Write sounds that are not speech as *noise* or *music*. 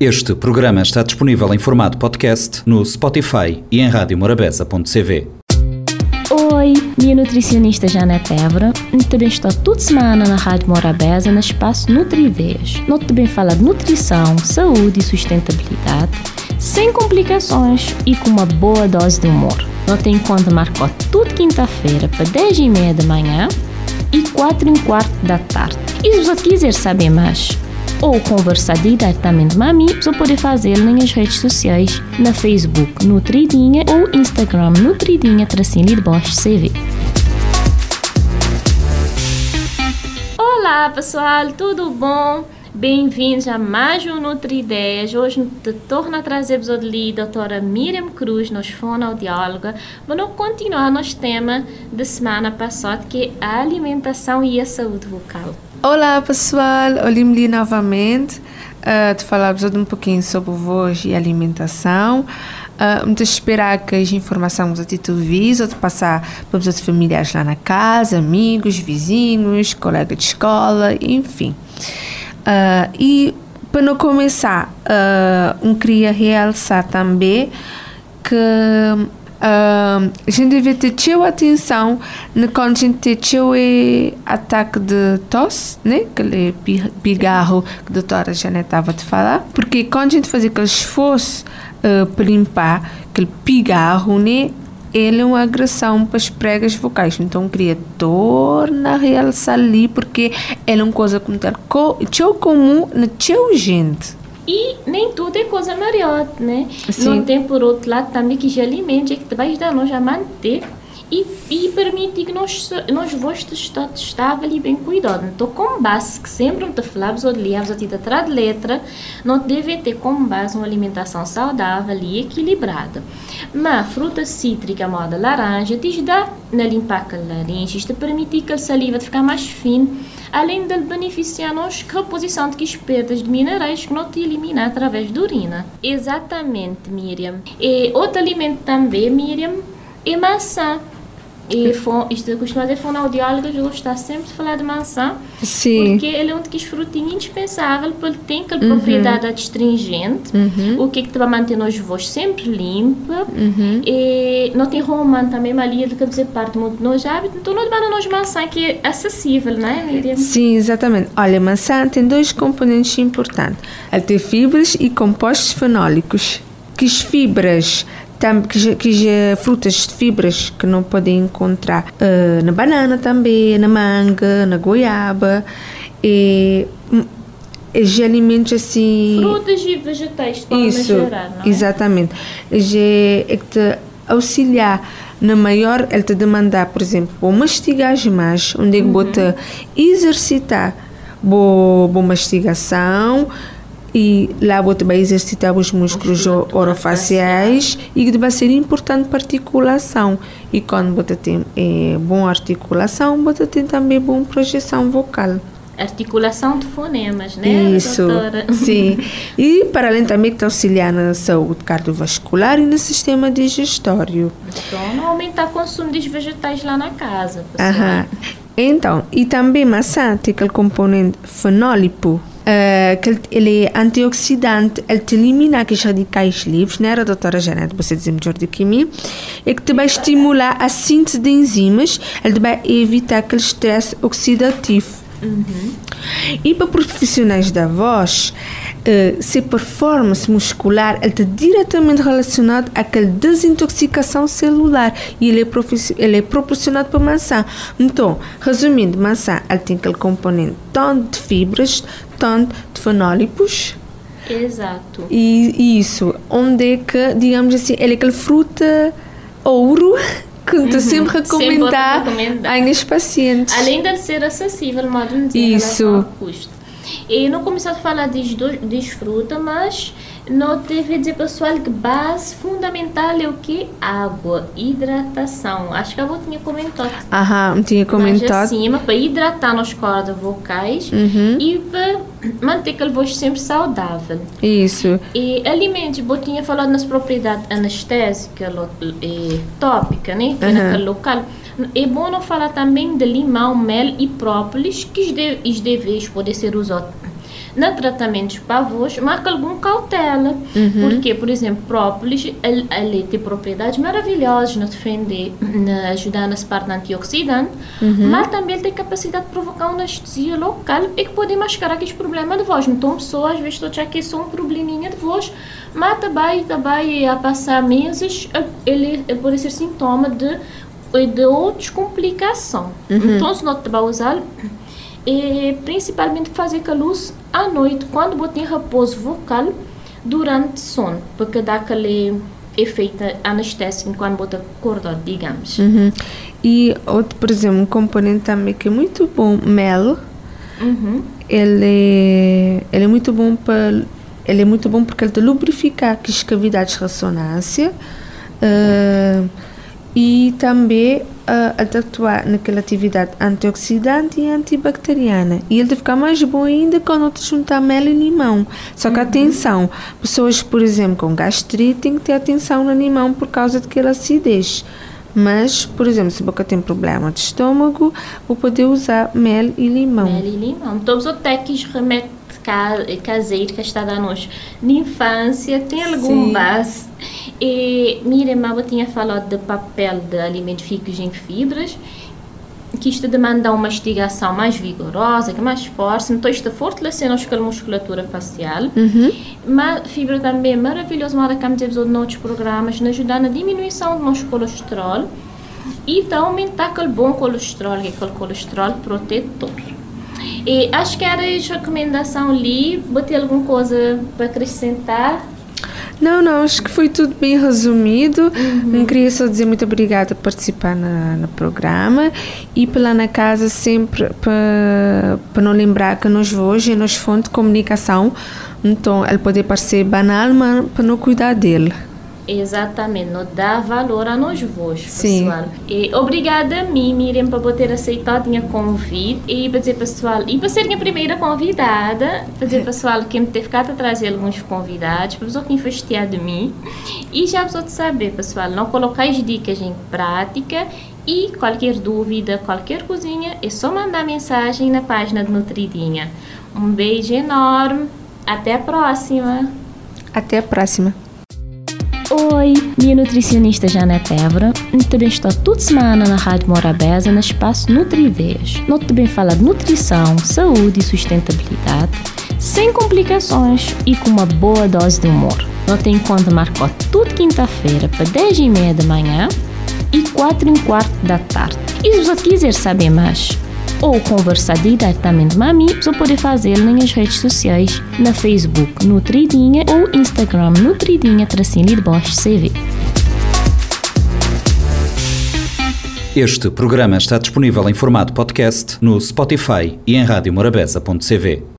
Este programa está disponível em formato podcast no Spotify e em radiomorabeza.cv. Oi, minha nutricionista Janete Évora. Também estou toda semana na Rádio Morabeza no espaço Nutri-Ideias. Nós também fala de nutrição, saúde e sustentabilidade, sem complicações e com uma boa dose de humor. Nós tem conta marcou toda quinta-feira para 10 e meia da manhã e 4 e quarto da tarde. E se você quiser saber mais, ou conversar diretamente comigo, você pode fazer nas redes sociais, na Facebook Nutridinha ou Instagram Nutridinha tracinho de Bosch CV. Olá pessoal, tudo bom? Bem-vindos a mais um Nutri Ideias. Hoje te torno a trazer ali a doutora Miriam Cruz, nos fonoaudióloga, para continuar nosso tema da semana passada, que é a alimentação e a saúde vocal. Olá pessoal, olhem-me novamente uh, de falar-vos um pouquinho sobre voz e alimentação. Uh, esperar que as informações que tu vis ou de passar para os familiares lá na casa, amigos, vizinhos, colegas de escola, enfim. Uh, e para não começar, uh, um queria realçar também que A gente deve ter teu atenção quando a gente tem ataque de tosse, né? Aquele pigarro que a doutora Janete estava a falar. Porque quando a gente faz aquele esforço uh, para limpar aquele pigarro, né? Ele é uma agressão para as pregas vocais. Então, queria tornar realçar ali, porque ele é uma coisa como tal, comum na tua gente. E nem tudo é coisa melhor, né? Sim. Não tem, por outro lado, também que já alimente, é que vai dar nós a manter e, e permitir que nós, nós vosso estado estável e bem cuidado. Então, com base, que sempre não te falamos ou liamos aqui atrás de letra, não deve ter como base uma alimentação saudável e equilibrada. Mas fruta cítrica, moda laranja, te dá na limpar a laringe, te permitir que a saliva ficar mais fina além de beneficiar-nos com a reposição de perdas de minerais que não te elimina através da urina. Exatamente, Miriam. E outro alimento também, Miriam, é maçã. E isto costuma dizer fonoaudiólogos gostar sempre de falar de maçã. Sim. Porque ele é um dos frutinhos indispensável, porque ele tem aquela uhum. propriedade astringente, uhum. o que, que te vai manter nos voos sempre limpa. Uhum. E não tem romano também, malia, que dizer parte muito nos hábitos. Então, não demanda nos maçã que é acessível, não é, Miriam? Sim, exatamente. Olha, maçã tem dois componentes importantes. Ela tem fibras e compostos fenólicos. Que as fibras que, que frutas de fibras que não podem encontrar uh, na banana também, na manga, na goiaba e hum, de alimentos assim frutas e vegetais de forma isso geral, não é? exatamente é, é que te auxiliar na maior ele te demandar por exemplo vou mastigar mais onde é que uhum. vou te exercitar boa, boa mastigação e lá vai exercitar os músculos orofaciais e que vai ser importante para articulação e quando você tem é, boa articulação você tem também boa projeção vocal articulação de fonemas, né, Isso, doutora? *laughs* sim. E para além também que auxiliar na saúde cardiovascular e no sistema digestório. Então, não aumentar o consumo de vegetais lá na casa. Aham. Então, e também maçã tem aquele componente fenólipo, que ele é antioxidante, ele te elimina aqueles radicais livres, né, a doutora Janete, você diz melhor do que mim, e que te vai estimular a síntese de enzimas, ele vai evitar aquele estresse oxidativo. Uhum. E para profissionais da voz, uh, se performance muscular está diretamente relacionado àquela desintoxicação celular e ele é, ele é proporcionado por maçã. Então, resumindo, maçã ela tem aquele componente tanto de fibras, tanto de fenólipos. Exato. E isso, onde é que, digamos assim, é aquela fruta ouro *laughs* que uhum. sempre recomendar aos pacientes. Além de ser acessível, modo de dizer, Isso. custo. E não começou a falar de desfruta, mas não deve dizer pessoal que base fundamental é o que? Água, hidratação. Acho que a avó tinha comentado. Aham, tinha comentado. acima, para hidratar nas cordas vocais uhum. e para manter aquele voz sempre saudável. Isso. E alimentos, eu tinha falado nas propriedades anestésicas e tópica, né? Que uhum. naquele local. É bom não falar também de limão, mel e própolis, que os deveres podem ser usados na tratamentos para avós, marca alguma cautela. Uhum. Porque, por exemplo, própolis, ele, ele tem propriedades maravilhosas no defender, na ajudar nas partes antioxidante, Uhum. mas também ele tem capacidade de provocar uma anestesia local e que pode mascarar aqueles problemas de voz. Então, pessoas às vezes que é só um probleminha de voz, mas também, também a passar meses, ele, ele pode ser sintoma de, de outras complicações. Então, se nós usar, é principalmente fazer com a luz à noite, quando você tem repouso vocal durante sono, porque dá aquele efeito anestésico quando você acordar, digamos. Uhum. E outro, por exemplo, um componente também que é muito bom, mel. Uhum. Ele, ele é muito bom para ele é muito bom porque ele te lubrifica as cavidades de ressonância eh, e também uh, ele te atuar naquela atividade antioxidante e antibacteriana e ele te ficar mais bom ainda quando te juntar mel e limão só que atenção, pessoas por exemplo com gastrite têm que ter atenção no limão por causa daquela acidez mas, por exemplo, se você tem problema de estômago, vou poder usar mel e limão. Mel e limão. Todos os técnicos remédios ca- caseiros que está dando nós na infância, tem algum base. E minha irmã tinha falado do papel de alimentos ricos em fibras, que isto demanda uma mastigação mais vigorosa, que mais forte, então isto fortalecendo a musculatura facial. Uhum. Mas fibra também é maravilhoso, mas como temos outros programas, nos ajudar na diminuição do nosso colesterol e tá aumentar aquele bom colesterol, que é aquele colesterol protetor. E acho que era a recomendação ali, botei alguma coisa para acrescentar. Não, não, acho que foi tudo bem resumido. Não queria só dizer muito obrigada por participar na, no programa e pela na casa sempre para para não lembrar que nós hoje é nossa fonte de comunicação. Então, ele pode parecer banal, mas para não cuidar dele. Exatamente, não dá valor a nós vós, Sim. pessoal. E obrigada a mim, Miriam, por ter aceitado o meu convite e para dizer, pessoal, e para ser minha primeira convidada, para dizer, pessoal, que me ter ficado a trazer alguns convidados, para pessoa que investir de mim. E já de saber, pessoal, não colocar as dicas em prática e qualquer dúvida, qualquer coisinha, é só mandar mensagem na página de Nutridinha. Um beijo enorme, até a próxima! Até a próxima. Oi, minha nutricionista Janete Évora. Também estou toda semana na Rádio Morabeza no espaço Nutrideias. Nós também fala de nutrição, saúde e sustentabilidade, sem complicações e com uma boa dose de humor. Nós tem conta marcou toda quinta-feira para 10 e meia da manhã e 4 e quarto da tarde. E se você quiser saber mais ou conversar diretamente com a mim, você pode fazer nas redes sociais, na Facebook Nutridinha ou Instagram Nutridinha tracinho de Bosch CV. Este programa está disponível em formato podcast no Spotify e em radiomorabeza.cv.